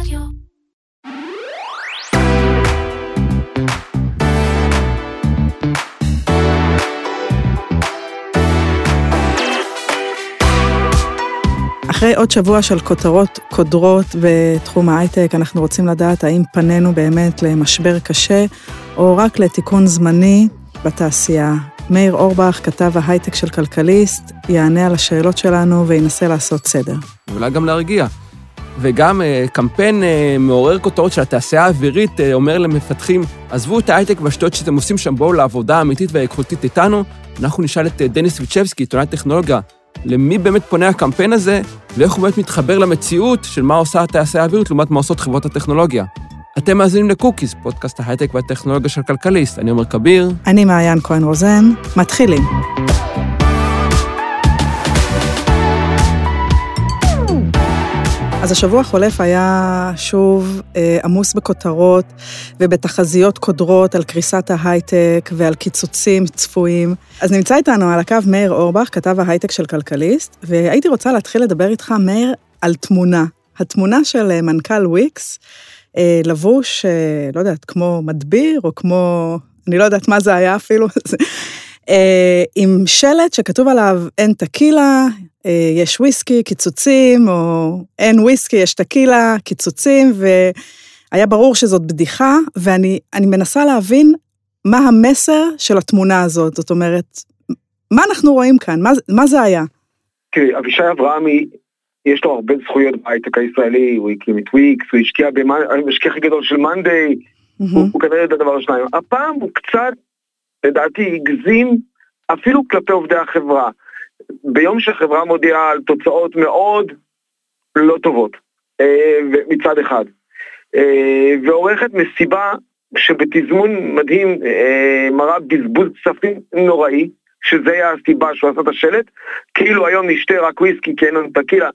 רדיו. אחרי עוד שבוע של כותרות קודרות בתחום ההייטק, אנחנו רוצים לדעת האם פנינו באמת למשבר קשה, או רק לתיקון זמני בתעשייה. מאיר אורבך, כתב ההייטק של כלכליסט, יענה על השאלות שלנו וינסה לעשות סדר. ואולי גם להרגיע. וגם אה, קמפיין אה, מעורר כותרות של התעשייה האווירית אה, אומר למפתחים, עזבו את ההייטק והשטויות שאתם עושים שם, בואו לעבודה האמיתית והאיכותית איתנו. אנחנו נשאל את דניס ויצ'בסקי, עיתונאי טכנולוגיה, למי באמת פונה הקמפיין הזה, ואיך הוא באמת מתחבר למציאות של מה עושה התעשייה האווירית לעומת מה עושות חברות הטכנולוגיה. אתם מאזינים לקוקיס, פודקאסט ההייטק והטכנולוגיה של כלכליסט. אני עומר כביר. אני מעיין כהן רוזן, מתחילים. אז השבוע החולף היה שוב אה, עמוס בכותרות ובתחזיות קודרות על קריסת ההייטק ועל קיצוצים צפויים. אז נמצא איתנו על הקו מאיר אורבך, כתב ההייטק של כלכליסט, והייתי רוצה להתחיל לדבר איתך, מאיר, על תמונה. התמונה של אה, מנכ"ל וויקס, אה, לבוש, אה, לא יודעת, כמו מדביר, או כמו, אני לא יודעת מה זה היה אפילו, עם שלט שכתוב עליו אין טקילה, אה, יש וויסקי, קיצוצים, או אין וויסקי, יש טקילה, קיצוצים, והיה ברור שזאת בדיחה, ואני מנסה להבין מה המסר של התמונה הזאת, זאת אומרת, מה אנחנו רואים כאן? מה, מה זה היה? תראי, אבישי אברהמי, יש לו הרבה זכויות בהייטק הישראלי, הוא הקים את וויקס, הוא השקיע במשקיע הכי גדול של מאנדיי, mm-hmm. הוא, הוא כנראה את הדבר השניים. הפעם הוא קצת, לדעתי, הגזים אפילו כלפי עובדי החברה. ביום שהחברה מודיעה על תוצאות מאוד לא טובות, אה, מצד אחד, אה, ועורכת מסיבה שבתזמון מדהים אה, מראה בזבוז כספים נוראי, שזה היה הסיבה שהוא עשה את השלט, כאילו היום נשתה רק וויסקי כי אין לנו טקילה,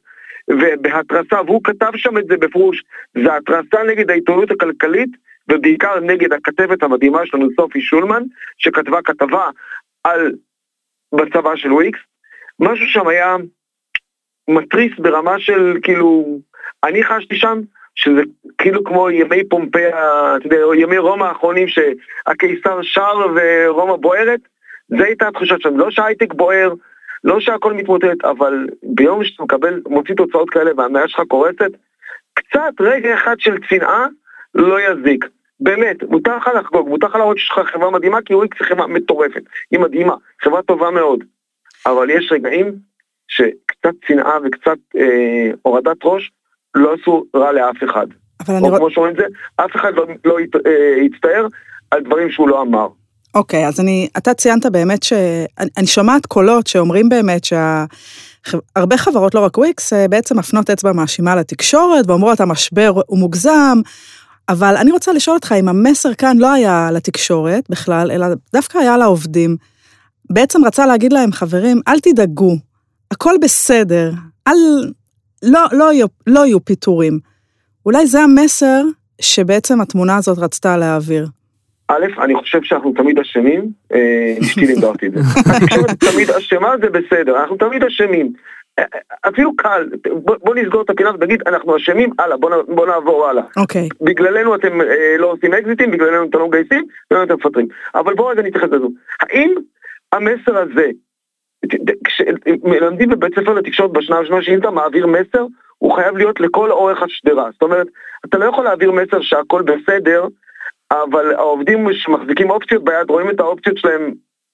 ובהתרסה, והוא כתב שם את זה בפירוש, זה התרסה נגד העיתונות הכלכלית, ובעיקר נגד הכתבת המדהימה שלנו, סופי שולמן, שכתבה כתבה על בצבא של וויקס, משהו שם היה מתריס ברמה של כאילו, אני חשתי שם שזה כאילו כמו ימי פומפיה, אתה יודע, ימי רומא האחרונים שהקיסר שר ורומא בוערת, זה הייתה התחושה שם, לא שההייטק בוער, לא שהכל מתמוטט, אבל ביום שאתה מקבל, מוציא תוצאות כאלה והמאה שלך קורסת, קצת רגע אחד של צנעה לא יזיק. באמת, מותר לך לחגוג, מותר לך להראות שיש לך חברה מדהימה, כי וויקס היא חברה מטורפת, היא מדהימה, חברה טובה מאוד. אבל יש רגעים שקצת צנעה וקצת אה, הורדת ראש לא עשו רע לאף אחד. אבל אני... או כמו שאומרים את זה, אף אחד לא, לא ית, אה, יצטער על דברים שהוא לא אמר. אוקיי, אז אני, אתה ציינת באמת ש... אני, אני שומעת קולות שאומרים באמת שה... הרבה חברות, לא רק וויקס, אה, בעצם מפנות אצבע מאשימה לתקשורת ואומרות המשבר הוא מוגזם, אבל אני רוצה לשאול אותך אם המסר כאן לא היה לתקשורת בכלל, אלא דווקא היה לעובדים. בעצם רצה להגיד להם, חברים, אל תדאגו, הכל בסדר, אל, לא, לא, יהיו, לא יהיו פיטורים. אולי זה המסר שבעצם התמונה הזאת רצתה להעביר. א', אני חושב שאנחנו תמיד אשמים, אה, אשתי לימדה אותי את זה. התקשורת תמיד אשמה זה בסדר, אנחנו תמיד אשמים. אפילו קל, בוא, בוא נסגור את הפינה ונגיד אנחנו אשמים, הלאה, בוא, בוא נעבור הלאה. אוקיי. Okay. בגללנו אתם אה, לא עושים אקזיטים, בגללנו אתם לא מגייסים, בגללנו אתם מפטרים. אבל בואו רגע נתייחס לזה. האם המסר הזה, כשמלמדים בבית ספר לתקשורת בשנה הראשונה, שאם אתה מעביר מסר, הוא חייב להיות לכל אורך השדרה. זאת אומרת, אתה לא יכול להעביר מסר שהכל בסדר, אבל העובדים שמחזיקים אופציות ביד רואים את האופציות שלהם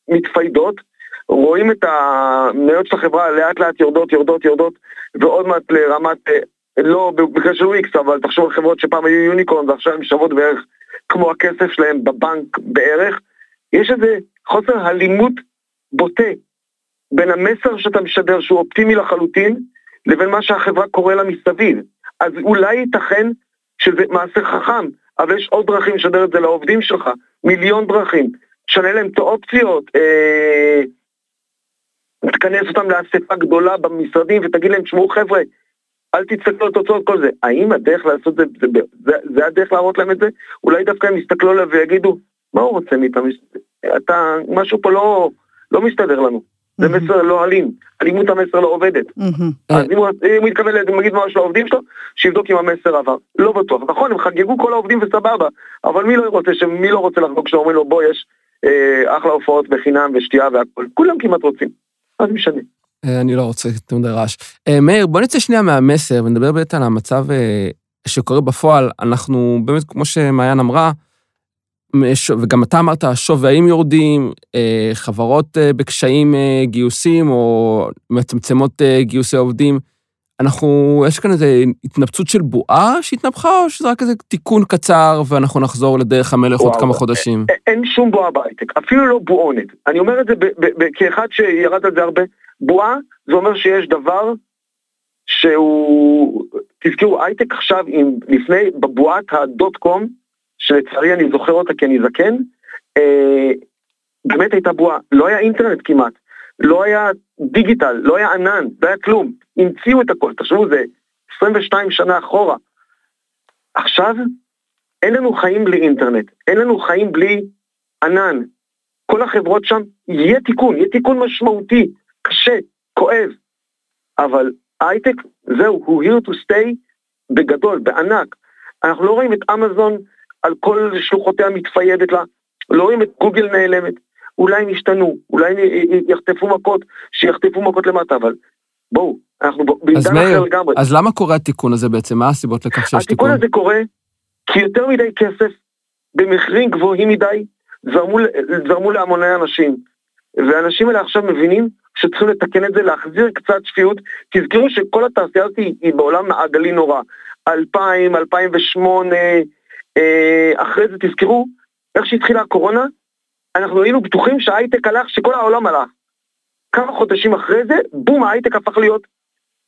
מתפיידות, רואים את המניות של החברה לאט לאט יורדות, יורדות, יורדות, ועוד מעט לרמת, אה, לא במקרה של וויקס, אבל תחשוב על חברות שפעם היו יוניקורן ועכשיו הן שוות בערך כמו הכסף שלהם בבנק בערך. יש איזה חוסר הלימות בוטה בין המסר שאתה משדר שהוא אופטימי לחלוטין, לבין מה שהחברה קורא לה מסביב. אז אולי ייתכן שזה מעשה חכם, אבל יש עוד דרכים לשדר את זה לעובדים שלך, מיליון דרכים. תשנה להם את האופציות, אה, תכנס אותם לאספה גדולה במשרדים ותגיד להם, תשמעו חבר'ה, אל תסתכלו על תוצאות כל זה. האם הדרך לעשות זה, זה, זה, זה הדרך להראות להם את זה? אולי דווקא הם יסתכלו עליו ויגידו, מה הוא רוצה מאיתם? אתה, משהו פה לא, לא מסתדר לנו. זה מסר לא אלים, אלימות המסר לא עובדת. אז אם הוא מתכוון להגיד משהו לעובדים שלו, שיבדוק אם המסר עבר. לא בטוח. נכון, הם חגגו כל העובדים וסבבה, אבל מי לא רוצה, מי לא רוצה לחגוג כשאומרים לו בוא יש אה, אחלה הופעות בחינם ושתייה והכל, כולם כמעט רוצים, אז משנה. אה, אני לא רוצה יותר מדי רעש. אה, מאיר, בוא נצא שנייה מהמסר ונדבר באמת על המצב שקורה בפועל. אנחנו באמת, כמו שמעיין אמרה, וגם אתה אמרת, שווים יורדים, חברות בקשיים גיוסים או מצמצמות גיוסי עובדים. אנחנו, יש כאן איזו התנפצות של בועה שהתנפחה, או שזה רק איזה תיקון קצר ואנחנו נחזור לדרך המלך עוד כמה חודשים? אין שום בועה בהייטק, אפילו לא בועונת. אני אומר את זה כאחד שירד על זה הרבה. בועה זה אומר שיש דבר שהוא, תזכרו, הייטק עכשיו, עם, לפני, בבועת הדוט קום, שלצערי אני זוכר אותה כי אני זקן, אה, באמת הייתה בועה, לא היה אינטרנט כמעט. לא היה דיגיטל, לא היה ענן, לא היה כלום. המציאו את הכל, תחשבו, זה 22 שנה אחורה. עכשיו, אין לנו חיים בלי אינטרנט, אין לנו חיים בלי ענן. כל החברות שם, יהיה תיקון, יהיה תיקון משמעותי, קשה, כואב. אבל הייטק, זהו, הוא here to stay בגדול, בענק. אנחנו לא רואים את אמזון על כל שלוחותיה מתפיידת לה, לא רואים את גוגל נעלמת. אולי הם ישתנו, אולי יחטפו מכות, שיחטפו מכות למטה, אבל בואו, אנחנו בעידן אחר לגמרי. אז למה קורה התיקון הזה בעצם? מה הסיבות לכך שיש תיקון? התיקון הזה קורה כי יותר מדי כסף, במחירים גבוהים מדי, זרמו, זרמו להמוני אנשים. והאנשים האלה עכשיו מבינים שצריכים לתקן את זה, להחזיר קצת שפיות. תזכרו שכל התעשייה הזאת היא, בעולם מעגלי נורא. 2000, 2008, אה, אחרי זה תזכרו, איך שהתחילה הקורונה, אנחנו היינו בטוחים שההייטק הלך, שכל העולם הלך. כמה חודשים אחרי זה, בום, ההייטק הפך להיות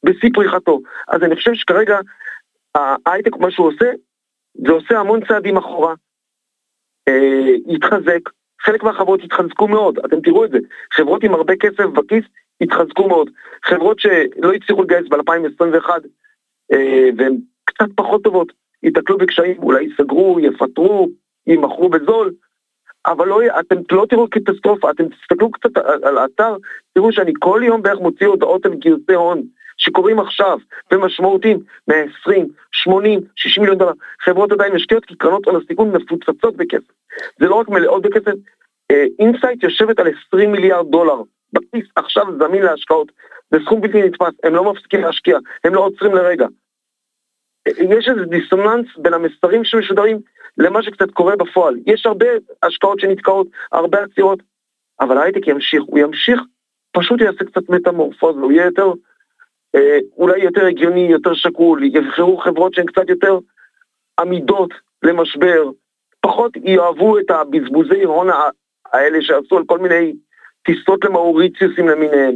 בשיא פריחתו. אז אני חושב שכרגע ההייטק, מה שהוא עושה, זה עושה המון צעדים אחורה. אה, יתחזק, חלק מהחברות יתחזקו מאוד, אתם תראו את זה. חברות עם הרבה כסף בכיס יתחזקו מאוד. חברות שלא הצליחו לגייס ב-2021 אה, והן קצת פחות טובות, ייתקלו בקשיים, אולי ייסגרו, יפטרו, יימכרו בזול, אבל לא, אתם לא תראו קטסטרופה, אתם תסתכלו קצת על האתר, תראו שאני כל יום בערך מוציא הודעות על גיוסי הון שקורים עכשיו, ומשמעותיים, 120, 80, 60 מיליון דולר. חברות עדיין משקיעות כי קרנות הון הסיכון מפוצצות בכסף. זה לא רק מלאות בכסף, אינסייט יושבת על 20 מיליארד דולר. בכיס עכשיו זמין להשקעות. זה סכום בלתי נתפס, הם לא מפסיקים להשקיע, הם לא עוצרים לרגע. יש איזה דיסוננס בין המסרים שמשודרים למה שקצת קורה בפועל. יש הרבה השקעות שנתקעות, הרבה עצירות, אבל ההייטק ימשיך, הוא ימשיך, פשוט יעשה קצת מטמורפוזה, הוא יהיה יותר, אה, אולי יותר הגיוני, יותר שקול, יבחרו חברות שהן קצת יותר עמידות למשבר, פחות יאהבו את הבזבוזי הון האלה שעשו על כל מיני טיסות למאוריציוסים למיניהם.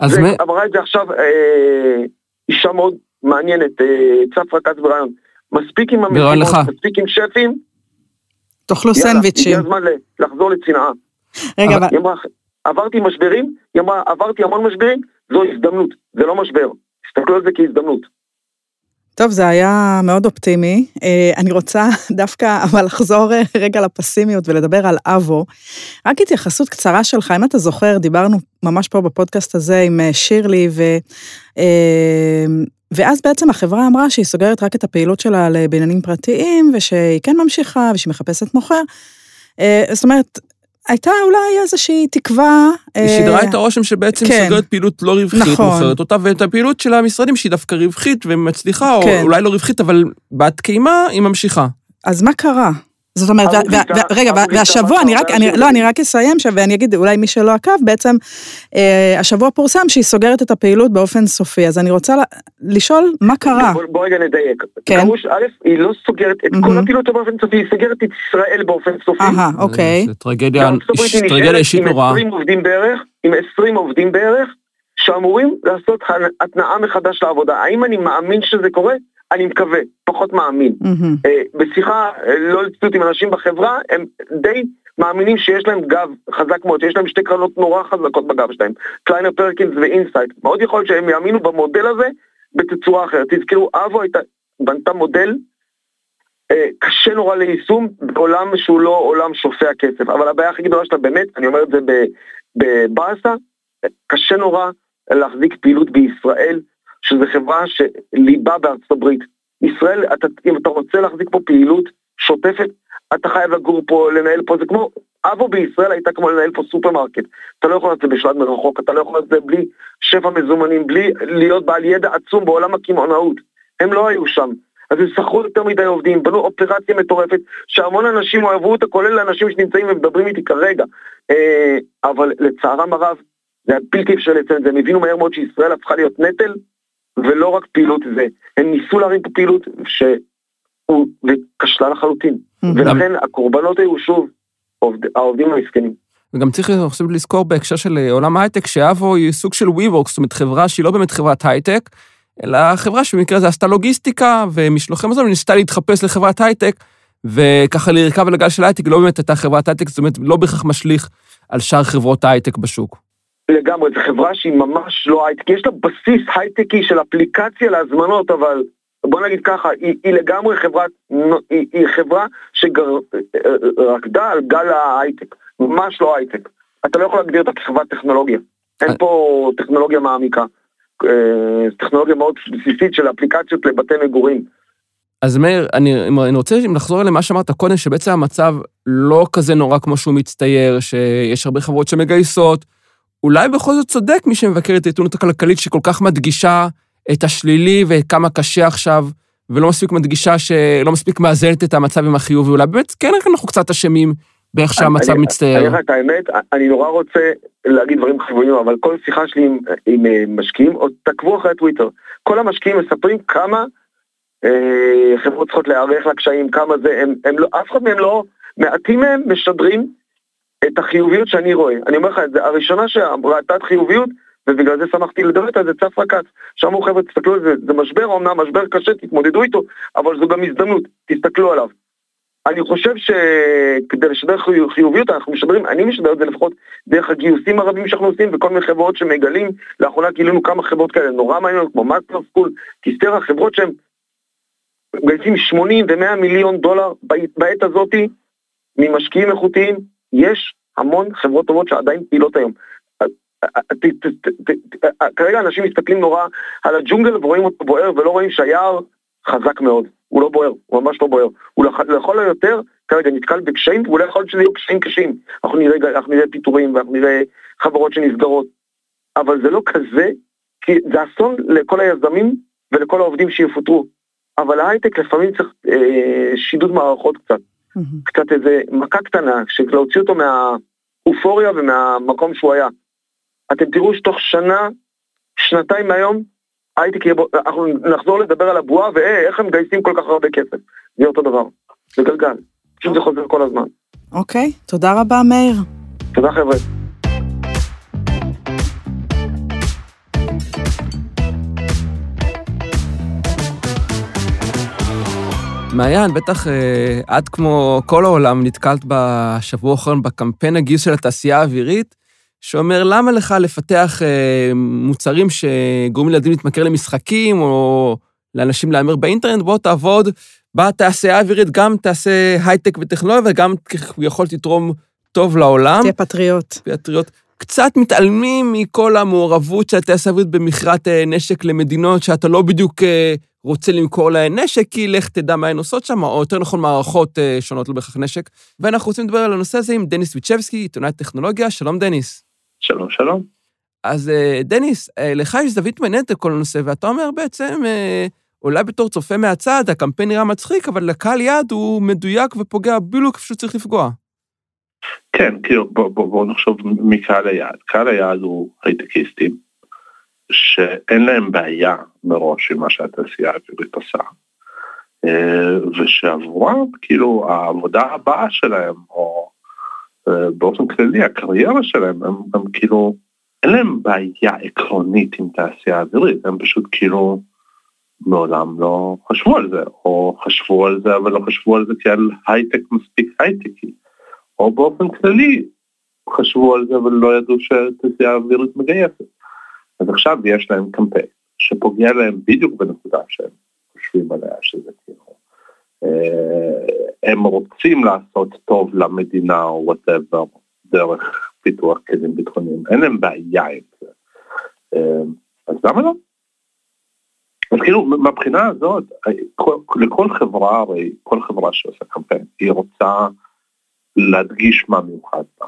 אז מ... אמרה את זה עכשיו אה, אישה מאוד מעניינת, אה, צפרה כץ בריאיון. מספיק עם המשימות, מספיק עם שפים. תאכלו סנדוויצ'ים. הגיע הזמן לחזור לצנעה. רגע, אבל... היא אמרה, עברתי משברים, היא אמרה, עברתי המון משברים, זו הזדמנות, זה לא משבר. תסתכלו על זה כהזדמנות. טוב, זה היה מאוד אופטימי. אה, אני רוצה דווקא אבל לחזור רגע לפסימיות ולדבר על אבו. רק התייחסות קצרה שלך, אם אתה זוכר, דיברנו ממש פה בפודקאסט הזה עם אה, שירלי, ו... אה, ואז בעצם החברה אמרה שהיא סוגרת רק את הפעילות שלה לבניינים פרטיים, ושהיא כן ממשיכה, ושהיא מחפשת מוכר. זאת אומרת, הייתה אולי איזושהי תקווה. היא שידרה את הרושם שבעצם כן. סוגרת פעילות לא רווחית, נכון. מוכרת אותה, ואת הפעילות של המשרדים שהיא דווקא רווחית ומצליחה, כן. או אולי לא רווחית, אבל בת קיימה היא ממשיכה. אז מה קרה? זאת אומרת, רגע, והשבוע, אני רק, אני, לא, אני רק אסיים, ואני אגיד, אולי מי שלא עקב, בעצם, אה, השבוע פורסם שהיא סוגרת את הפעילות באופן סופי, אז אני רוצה לשאול, מה קרה? בוא רגע נדייק. כן. גרוש, א', היא לא סוגרת את כל הפעילות באופן סופי, היא סוגרת את ישראל באופן סופי. אהה, אוקיי. זה טרגדיה אישית נורא. עם 20 עובדים בערך, עם 20 עובדים בערך, שאמורים לעשות התנעה מחדש לעבודה. האם אני מאמין שזה קורה? אני מקווה, פחות מאמין. Mm-hmm. בשיחה, אה, לא לצטוט עם אנשים בחברה, הם די מאמינים שיש להם גב חזק מאוד, שיש להם שתי קרנות נורא חזקות בגב שלהם, קליינר פרקינס ואינסייט. מאוד יכול להיות שהם יאמינו במודל הזה בתצורה אחרת. תזכרו, אבו הייתה, בנתה מודל אה, קשה נורא ליישום בעולם שהוא לא עולם שופע כסף, אבל הבעיה הכי גדולה שלה באמת, אני אומר את זה בבאסה, קשה נורא להחזיק פעילות בישראל, שזו חברה שליבה בארצות הברית. ישראל, אתה, אם אתה רוצה להחזיק פה פעילות שוטפת, אתה חייב לגור פה, לנהל פה, זה כמו, אבו בישראל הייתה כמו לנהל פה סופרמרקט. אתה לא יכול לעשות את זה בשלט מרחוק, אתה לא יכול לעשות את זה בלי שפע מזומנים, בלי להיות בעל ידע עצום בעולם הקמעונאות. הם לא היו שם. אז הם שכרו יותר מדי עובדים, בנו אופרציה מטורפת, שהמון אנשים אוהבו אותה, כולל אנשים שנמצאים ומדברים איתי כרגע. אה, אבל לצערם הרב, זה היה בלתי אפשרי לציין את זה, הם הבינו מהר מאוד שישראל הפכה להיות נטל, ולא רק פעילות זה. הם ניסו להרים פה פעילות שהוא, וכשלה לחלוטין. ולכן הקורבנות היו שוב העובדים המסכנים. וגם צריך עכשיו לזכור בהקשר של עולם ההייטק, שאבו היא סוג של WeWork, זאת אומרת חברה שהיא לא באמת חברת הייטק, אלא חברה שבמקרה הזה עשתה לוגיסטיקה ומשלוחי מזון, וניסתה להתחפש לחברת הייטק, וככה לרכב על הגל של הייטק, לא באמת הייתה חברת הייטק, זאת אומרת, לא בהכרח משליך על שאר חברות ההייטק בשוק. לגמרי, זו חברה שהיא ממש לא הייטק, יש לה בסיס הייטקי של אפליקציה להזמנות, אבל בוא נגיד ככה, היא, היא לגמרי חברה, היא, היא חברה שרקדה על גל ההייטק, ממש לא הייטק. אתה לא יכול להגדיר אותה כחברת טכנולוגיה, אין אה. פה טכנולוגיה מעמיקה. אה, טכנולוגיה מאוד בסיסית של אפליקציות לבתי מגורים. אז מאיר, אני, אני רוצה לחזור למה שאמרת קודם, שבעצם המצב לא כזה נורא כמו שהוא מצטייר, שיש הרבה חברות שמגייסות. אולי בכל זאת צודק מי שמבקר את העיתונות הכלכלית שכל כך מדגישה את השלילי וכמה קשה עכשיו, ולא מספיק מדגישה שלא מספיק מאזנת את המצב עם החיוב, ואולי באמת כן אנחנו קצת אשמים באיך שהמצב אני, מצטייר. אני אגיד לך את האמת, אני נורא רוצה להגיד דברים חיוביים, אבל כל שיחה שלי עם, עם אה, משקיעים, עוד תעקבו אחרי טוויטר. כל המשקיעים מספרים כמה אה, חברות צריכות להיערך לקשיים, כמה זה, הם, הם לא, אף אחד מהם לא, מעטים מהם משדרים את החיוביות שאני רואה. אני אומר לך הראשונה שראתה את חיוביות, ובגלל זה שמחתי לדבר איתה, זה צפרא כץ. שאמרו חבר'ה, תסתכלו על זה, זה משבר, אמנם משבר קשה, תתמודדו איתו, אבל זו גם הזדמנות, תסתכלו עליו. אני חושב שכדי לשדר חיוביות אנחנו משדרים, אני משדר את זה לפחות דרך הגיוסים הרבים שאנחנו עושים וכל מיני חברות שמגלים, לאחרונה גילינו כמה חברות כאלה נורא מעניינות כמו מאסטר סקול, קיסטרה, חברות שהן מגייסים 80 ו-100 מיליון דולר בעת הזאתי ממשקיעים איכותיים, יש המון חברות טובות שעדיין פעילות היום. כרגע אנשים מסתכלים נורא על הג'ונגל ורואים אותו בוער ולא רואים שהיער חזק מאוד. הוא לא בוער, הוא ממש לא בוער. הוא לכל היותר כרגע נתקל בקשיים, ואולי יכול להיות שזה יהיו קשיים קשים. אנחנו נראה, אנחנו נראה פיטורים ואנחנו נראה חברות שנסגרות, אבל זה לא כזה, כי זה אסון לכל היזמים ולכל העובדים שיפוטרו. אבל ההייטק לפעמים צריך אה, שידוד מערכות קצת. Mm-hmm. קצת איזה מכה קטנה, להוציא אותו מהאופוריה ומהמקום שהוא היה. אתם תראו שתוך שנה, שנתיים מהיום, הייטק יהיה בו, אנחנו נחזור לדבר על הבועה ואיך הם מגייסים כל כך הרבה כסף. זה אותו דבר, זה גלגל, פשוט זה חוזר כל הזמן. אוקיי, תודה רבה מאיר. תודה חבר'ה. מעיין, בטח אה, את כמו כל העולם נתקלת בשבוע האחרון בקמפיין הגיוס של התעשייה האווירית, שאומר, למה לך לפתח אה, מוצרים שגורמים לילדים להתמכר למשחקים, או לאנשים להמר באינטרנט, בוא תעבוד בתעשייה האווירית, גם תעשה הייטק וטכנולוגיה, וגם יכול תתרום טוב לעולם. תהיה פטריוט. פטריוט. קצת מתעלמים מכל המעורבות של התעשייה האווירית במכירת אה, נשק למדינות שאתה לא בדיוק אה, רוצה למכור להן נשק, כי לך תדע מה הן עושות שם, או יותר נכון מערכות אה, שונות, לא בהכרח נשק. ואנחנו רוצים לדבר על הנושא הזה עם דניס ויצ'בסקי, עיתונאי טכנולוגיה. שלום, דניס. שלום, שלום. אז דניס, לך יש זווית מעניינת לכל הנושא, ואתה אומר בעצם, אולי בתור צופה מהצד, הקמפיין נראה מצחיק, אבל לקהל יעד הוא מדויק ופוגע בדיוק איפה שהוא צריך לפגוע. כן, כאילו, בואו בוא, בוא נחשוב מקהל היעד. קהל היעד הוא הייטקיסטים, שאין להם בעיה מראש עם מה שהתעשייה האווירית עושה. ושעבורם, כאילו, העבודה הבאה שלהם, או באופן כללי הקריירה שלהם הם, הם כאילו אין להם בעיה עקרונית עם תעשייה אווירית הם פשוט כאילו מעולם לא חשבו על זה או חשבו על זה אבל לא חשבו על זה כעל הייטק מספיק הייטקי או באופן כללי חשבו על זה אבל לא ידעו שתעשייה אווירית מגייסת. אז עכשיו יש להם קמפיין שפוגע להם בדיוק בנקודה שהם חושבים עליה שזה כאילו הם רוצים לעשות טוב למדינה או whatever דרך פיתוח כלים ביטחוניים, אין להם בעיה עם זה. אז למה לא? אז כאילו מהבחינה הזאת, כל, לכל חברה, הרי כל חברה שעושה קמפיין, היא רוצה להדגיש מה מיוחד בה.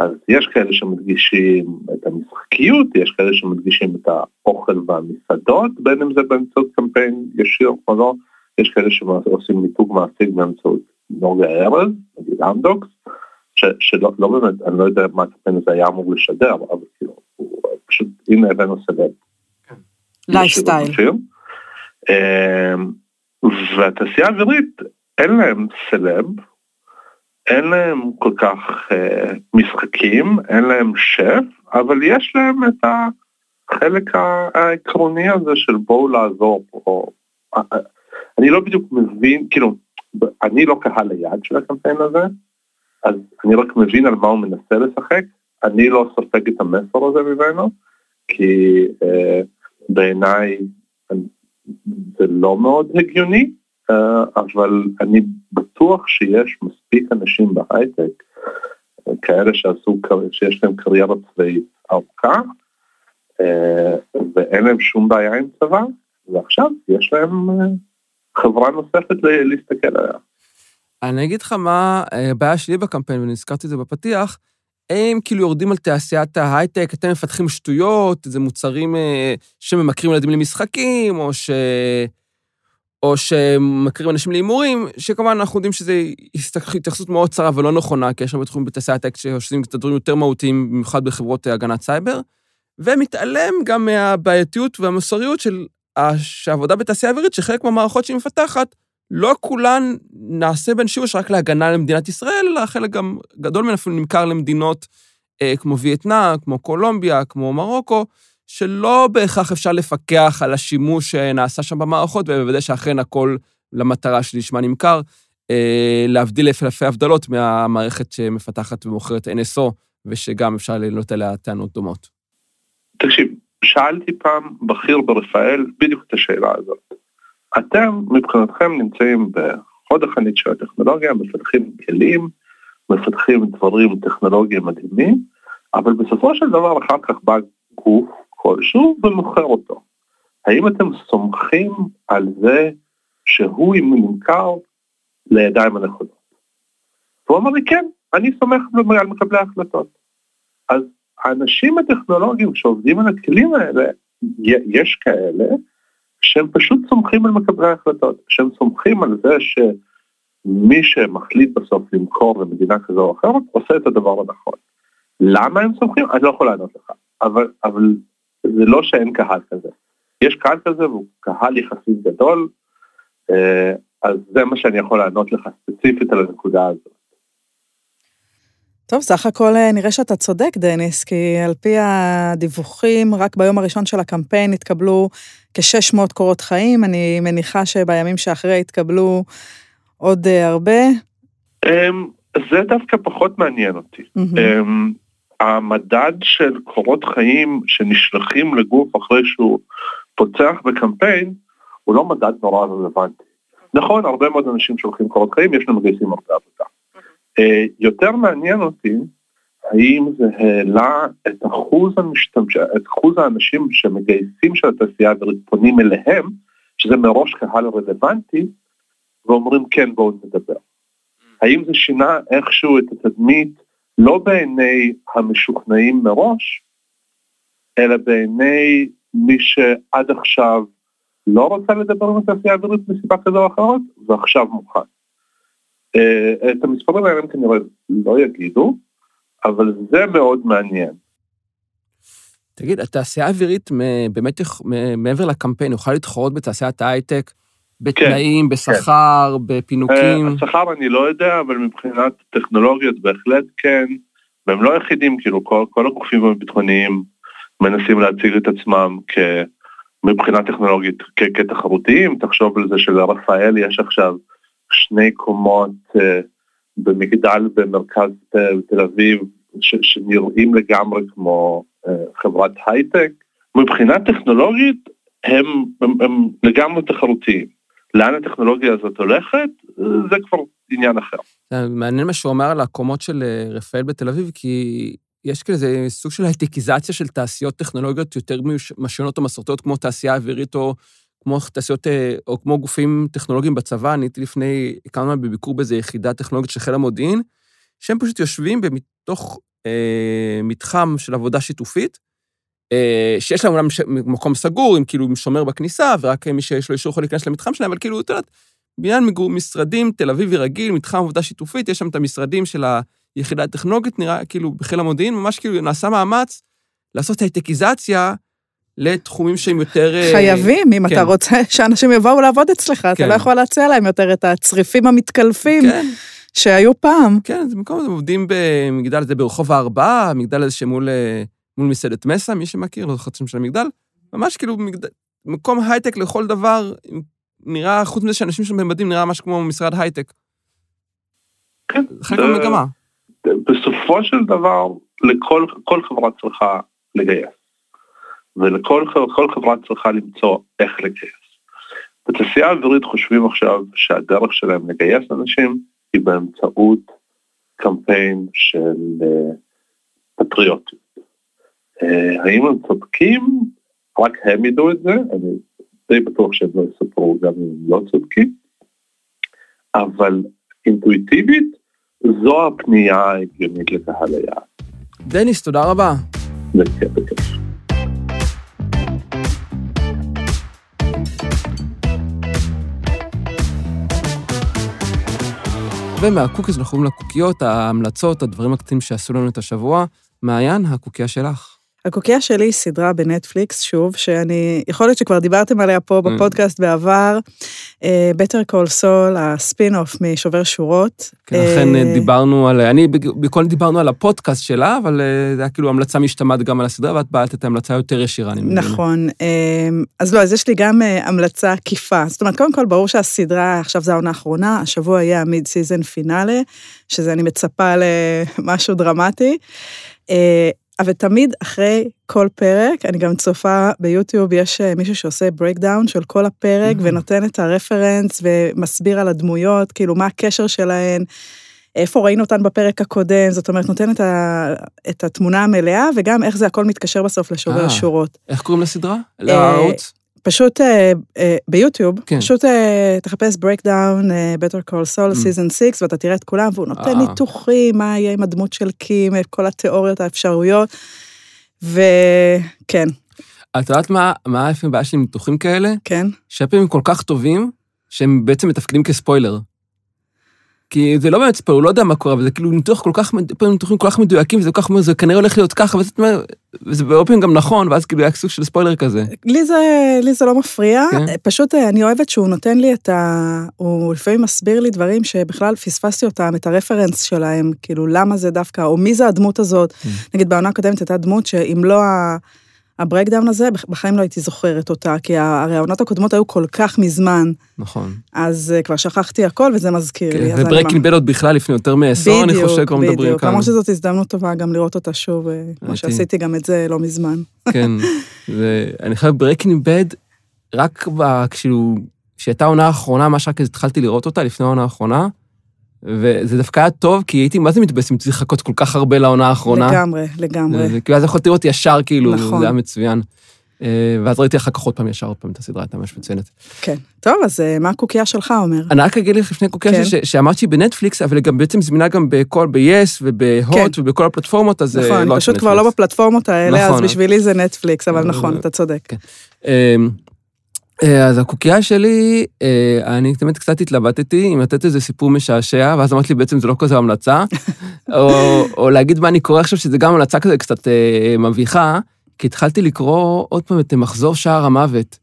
אז יש כאלה שמדגישים את המשחקיות, יש כאלה שמדגישים את האוכל והמסעדות, בין אם זה באמצעות קמפיין ישיר או לא, יש כאלה שעושים מיתוג מעסיק באמצעות נוגה ארז, נגיד אמדוקס, שלא לא באמת, אני לא יודע מה הקמפיין הזה היה אמור לשדר, אבל כאילו, פשוט, הנה הבאנו סלב. לייפסטייל. אמ, והתעשייה האווירית, אין להם סלב, אין להם כל כך uh, משחקים, אין להם שף, אבל יש להם את החלק העקרוני הזה של בואו לעזור פה. אני לא בדיוק מבין, כאילו, אני לא קהל היעד של הקמפיין הזה, אז אני רק מבין על מה הוא מנסה לשחק, אני לא סופג את המסר הזה ממנו, כי uh, בעיניי זה לא מאוד הגיוני, אה, אבל אני בטוח שיש מספיק אנשים בהייטק, כאלה שעשו, שיש להם קריירה צבאית ארוכה, אה, ואין להם שום בעיה עם צבא, ועכשיו יש להם אה, חברה נוספת להסתכל עליה. אני אגיד לך מה הבעיה שלי בקמפיין, ונזכרתי את זה בפתיח, הם כאילו יורדים על תעשיית ההייטק, אתם מפתחים שטויות, זה מוצרים אה, שממכרים ילדים למשחקים, או, ש... או שמכירים אנשים להימורים, שכמובן אנחנו יודעים שזו התייחסות מאוד צרה ולא נכונה, כי יש הרבה תחומים בתעשיית ההייטק שעושים את הדברים יותר מהותיים, במיוחד בחברות הגנת סייבר, ומתעלם גם מהבעייתיות והמוסריות של העבודה בתעשייה האווירית, שחלק מהמערכות שהיא מפתחת, לא כולן נעשה בין שימוש רק להגנה למדינת ישראל, אלא חלק גם גדול מן אפילו נמכר למדינות אה, כמו וייטנאם, כמו קולומביה, כמו מרוקו, שלא בהכרח אפשר לפקח על השימוש שנעשה שם במערכות, ולוודא שאכן הכל למטרה שלשמה נמכר, אה, להבדיל אלפי הבדלות מהמערכת שמפתחת ומוכרת NSO, ושגם אפשר לעלות עליה טענות דומות. תקשיב, שאלתי פעם בכיר ברפאל בדיוק את השאלה הזאת. אתם מבחינתכם נמצאים בחוד החנית של הטכנולוגיה, מפתחים כלים, מפתחים דברים טכנולוגיים מדהימים, אבל בסופו של דבר אחר כך בא גוף כלשהו ומוכר אותו. האם אתם סומכים על זה שהוא נמכר לידיים הנכונות? הוא אמר לי כן, אני סומך על מקבלי ההחלטות. אז האנשים הטכנולוגיים שעובדים על הכלים האלה, יש כאלה שהם פשוט סומכים על מקבלי ההחלטות, שהם סומכים על זה שמי שמחליט בסוף למכור למדינה כזו או אחרת עושה את הדבר הנכון. למה הם סומכים? אני לא יכול לענות לך, אבל, אבל זה לא שאין קהל כזה. יש קהל כזה והוא קהל יחסית גדול, אה, אז זה מה שאני יכול לענות לך ספציפית על הנקודה הזאת. טוב, סך הכל אה, נראה שאתה צודק, דניס, כי על פי הדיווחים, רק ביום הראשון של הקמפיין התקבלו כ-600 קורות חיים, אני מניחה שבימים שאחרי התקבלו עוד אה, הרבה. אמ, זה דווקא פחות מעניין אותי. המדד של קורות חיים שנשלחים לגוף אחרי שהוא פוצח בקמפיין, הוא לא מדד נורא רלוונטי. נכון, הרבה מאוד אנשים שולחים קורות חיים, יש להם מגייסים הרבה עבודה. אה, יותר מעניין אותי האם זה העלה את אחוז המשתמש... את אחוז האנשים שמגייסים של התעשייה האווירית פונים אליהם, שזה מראש קהל רלוונטי, ואומרים כן בואו נדבר. האם זה שינה איכשהו את התדמית לא בעיני המשוכנעים מראש, אלא בעיני מי שעד עכשיו לא רוצה לדבר עם התעשייה האווירית מסיבה כזו או אחרת, ועכשיו מוכן. אה, את המספרים האלה הם כנראה לא יגידו, אבל זה מאוד מעניין. תגיד, התעשייה האווירית באמת מעבר לקמפיין, יוכל להתחרות בתעשיית ההייטק בתנאים, כן, בשכר, כן. בפינוקים? Uh, השכר אני לא יודע, אבל מבחינת טכנולוגיות בהחלט כן, והם לא היחידים, כאילו כל, כל הגופים הביטחוניים מנסים להציג את עצמם כ... מבחינה טכנולוגית כתחרותיים, תחשוב על זה שלרפאל יש עכשיו שני קומות אה, במגדל במרכז תל אביב ש, שנראים לגמרי כמו אה, חברת הייטק. מבחינה טכנולוגית הם, הם, הם לגמרי תחרותיים. לאן הטכנולוגיה הזאת הולכת, זה כבר עניין אחר. מעניין מה שהוא אמר על הקומות של אה, רפאל בתל אביב, כי יש כזה סוג של הייטקיזציה של תעשיות טכנולוגיות יותר משנות או מסורתיות, כמו תעשייה אווירית או כמו תעשיות, אה, או כמו גופים טכנולוגיים בצבא. אני הייתי לפני כמה בביקור באיזו יחידה טכנולוגית של חיל המודיעין, שהם פשוט יושבים מתוך אה, מתחם של עבודה שיתופית, שיש להם אולי מקום סגור, עם כאילו שומר בכניסה, ורק מי שיש לו אישור יכול להיכנס למתחם שלהם, אבל כאילו, את יודעת, בניין מגור, משרדים, תל אביבי רגיל, מתחם עבודה שיתופית, יש שם את המשרדים של היחידה הטכנולוגית, נראה כאילו בחיל המודיעין, ממש כאילו נעשה מאמץ לעשות הייטקיזציה לתחומים שהם יותר... אה, חייבים, אם כן. אתה רוצה שאנשים יבואו לעבוד אצלך, כן. אתה לא יכול להציע להם יותר את הצריפים המתקלפים. כן. שהיו פעם. כן, זה מקום, הם עובדים במגדל הזה ברחוב הארבעה, המגדל הזה שמול מול מסעדת מסה, מי שמכיר, לא זוכר של המגדל. ממש כאילו מגדל, מקום הייטק לכל דבר, נראה, חוץ מזה שאנשים שם במדים, נראה ממש כמו משרד הייטק. כן. חלק מהמגמה. בסופו של דבר, לכל כל חברה צריכה לגייס. ולכל חברה צריכה למצוא איך לגייס. בתעשייה האווירית חושבים עכשיו שהדרך שלהם לגייס אנשים היא באמצעות קמפיין של uh, פטריוטיות. Uh, האם הם צודקים? רק הם ידעו את זה, אני די בטוח שהם לא יספרו גם אם הם לא צודקים, אבל אינטואיטיבית זו הפנייה ההגיונית לקהל היעד. דניס, תודה רבה. בכיף, בכיף. ומהקוקיז אנחנו עוברים לקוקיות, ההמלצות, הדברים הקטנים שעשו לנו את השבוע. מעיין, הקוקייה שלך. הקוקייה שלי היא סדרה בנטפליקס, שוב, שאני, יכול להיות שכבר דיברתם עליה פה mm. בפודקאסט בעבר, Better Call Saul, הספין-אוף משובר שורות. כן, לכן אה, דיברנו על, אני, בכל דיברנו על הפודקאסט שלה, אבל אה, זה היה כאילו המלצה משתמעת גם על הסדרה, ואת מעלה את ההמלצה יותר ישירה, אני מבין. נכון. אה, אז לא, אז יש לי גם המלצה עקיפה. זאת אומרת, קודם כל, ברור שהסדרה, עכשיו זו העונה האחרונה, השבוע יהיה ה mid season finale, שזה אני מצפה למשהו דרמטי. אבל תמיד אחרי כל פרק, אני גם צופה ביוטיוב, יש אה, מישהו שעושה breakdown של כל הפרק, mm-hmm. ונותן את ה reference ומסביר על הדמויות, כאילו מה הקשר שלהן, איפה ראינו אותן בפרק הקודם, זאת אומרת, נותן את, ה, את התמונה המלאה, וגם איך זה הכל מתקשר בסוף לשובר השורות. אה, איך קוראים לסדרה? לערוץ? פשוט uh, uh, ביוטיוב, כן. פשוט uh, תחפש breakdown uh, better call soul mm. season 6 ואתה תראה את כולם והוא נותן ניתוחים, מה יהיה עם הדמות של קים, כל התיאוריות, האפשרויות, וכן. את יודעת מה, מה הבעיה עם ניתוחים כאלה? כן. שהפעמים כל כך טובים, שהם בעצם מתפקדים כספוילר. כי זה לא באמת ספוילר, הוא לא יודע מה קורה, אבל זה כאילו ניתוח כל כך, פעמים ניתוחים כל כך מדויקים, וזה כל כך זה כנראה הולך להיות ככה, וזה, וזה באופן גם נכון, ואז כאילו היה סוג של ספוילר כזה. לי זה, לי זה לא מפריע, כן? פשוט אה, אני אוהבת שהוא נותן לי את ה... הוא לפעמים מסביר לי דברים שבכלל פספסתי אותם, את ה reference שלהם, כאילו למה זה דווקא, או מי זה הדמות הזאת. כן. נגיד בעונה הקודמת הייתה דמות שאם לא ה... ה breakdown הזה, בחיים לא הייתי זוכרת אותה, כי הרי העונות הקודמות היו כל כך מזמן. נכון. אז uh, כבר שכחתי הכל, וזה מזכיר כן, לי. ו Breaking Bad עוד בכלל לפני יותר מעשור, אני חושב, כבר מדברים כאן. בדיוק, למרות שזאת הזדמנות טובה גם לראות אותה שוב, אה, כמו שעשיתי גם את זה לא מזמן. כן, ואני חושב Breaking Bad, רק כאילו, כשהייתה העונה האחרונה, מה שרק התחלתי לראות אותה לפני העונה האחרונה, וזה דווקא היה טוב, כי הייתי, מה זה מתבאס אם צריך לחכות כל כך הרבה לעונה האחרונה? לגמרי, לגמרי. כי אז יכולתי לראות ישר, כאילו, נכון. זה היה מצוין. אה, ואז ראיתי אחר כך עוד פעם ישר עוד פעם את הסדרה, הייתה ממש מצוינת. כן. טוב, אז אה, מה הקוקייה שלך אומר? אני רק אגיד לך לפני קוקייה כן. שאמרת שהיא בנטפליקס, אבל היא גם בעצם זמינה גם בכל, ב-yes ובהוט כן. ובכל הפלטפורמות, אז אה, נכון, לא אני פשוט כבר לא בפלטפורמות האלה, נכון. אז בשבילי זה נטפליקס, אבל נכון, אתה צודק. כן. אה, אז הקוקייה שלי, אה, אני תמיד קצת התלבטתי אם לתת איזה סיפור משעשע, ואז אמרתי לי בעצם זה לא כזה המלצה, או, או להגיד מה אני קורא עכשיו, שזה גם המלצה כזה קצת אה, מביכה, כי התחלתי לקרוא עוד פעם את מחזור שער המוות,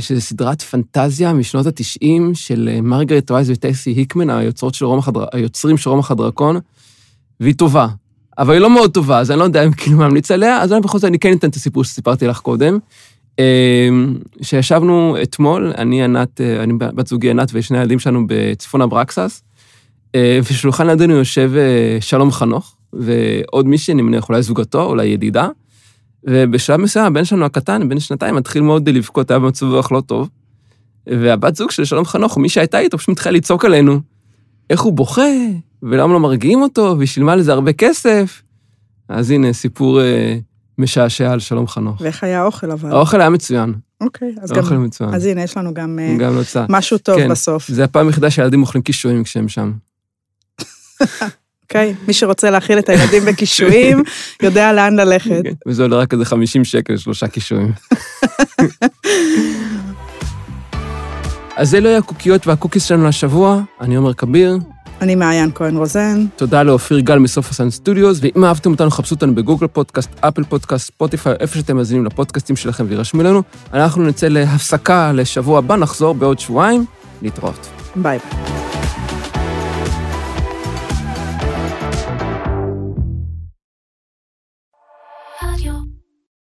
שזו סדרת פנטזיה משנות ה-90 של מרגרט וייז וטייסי היקמן, היוצרות של רומח. היוצרים של רומח הדרקון, והיא טובה, אבל היא לא מאוד טובה, אז אני לא יודע אם כאילו ממליץ עליה, אז אני בכל זאת אני כן אתן את הסיפור שסיפרתי לך קודם. אמ, שישבנו אתמול, אני, ענת, אה, אני בת זוגי ענת ושני הילדים שלנו בצפון אברקסס, אה, ושולחן לידינו יושב אה, שלום חנוך, ועוד מישהי, אני מניח, אולי זוגתו, אולי ידידה, ובשלב מסוים הבן שלנו הקטן, בן שנתיים, מתחיל מאוד לבכות, היה במצב רוח לא טוב, והבת זוג של שלום חנוך, מי שהייתה איתו, פשוט מתחילה לצעוק עלינו, איך הוא בוכה, ולמה לא מרגיעים אותו, והיא שילמה לזה הרבה כסף, אז הנה, סיפור משעשע על שלום חנוך. ואיך היה האוכל אבל? האוכל היה מצוין. אוקיי, אז גם... האוכל מצוין. אז הנה, יש לנו גם אה, גם נוצה. משהו טוב כן. בסוף. זה הפעם היחידה שהילדים אוכלים קישואים כשהם שם. אוקיי? מי שרוצה להאכיל את הילדים בקישואים, יודע לאן ללכת. כן, וזה עולה רק איזה 50 שקל, שלושה קישואים. אז זה לא יהיה הקוקיות והקוקיס שלנו לשבוע, אני עומר כביר, אני מעיין כהן רוזן. תודה לאופיר גל מסוף הסן studios, ואם אהבתם אותנו, חפשו אותנו ב Google Podcast, Apple Podcast, Spotify, איפה שאתם מאזינים לפודקאסטים שלכם וירשמו לנו. אנחנו נצא להפסקה לשבוע הבא, נחזור בעוד שבועיים, להתראות. ביי ביי.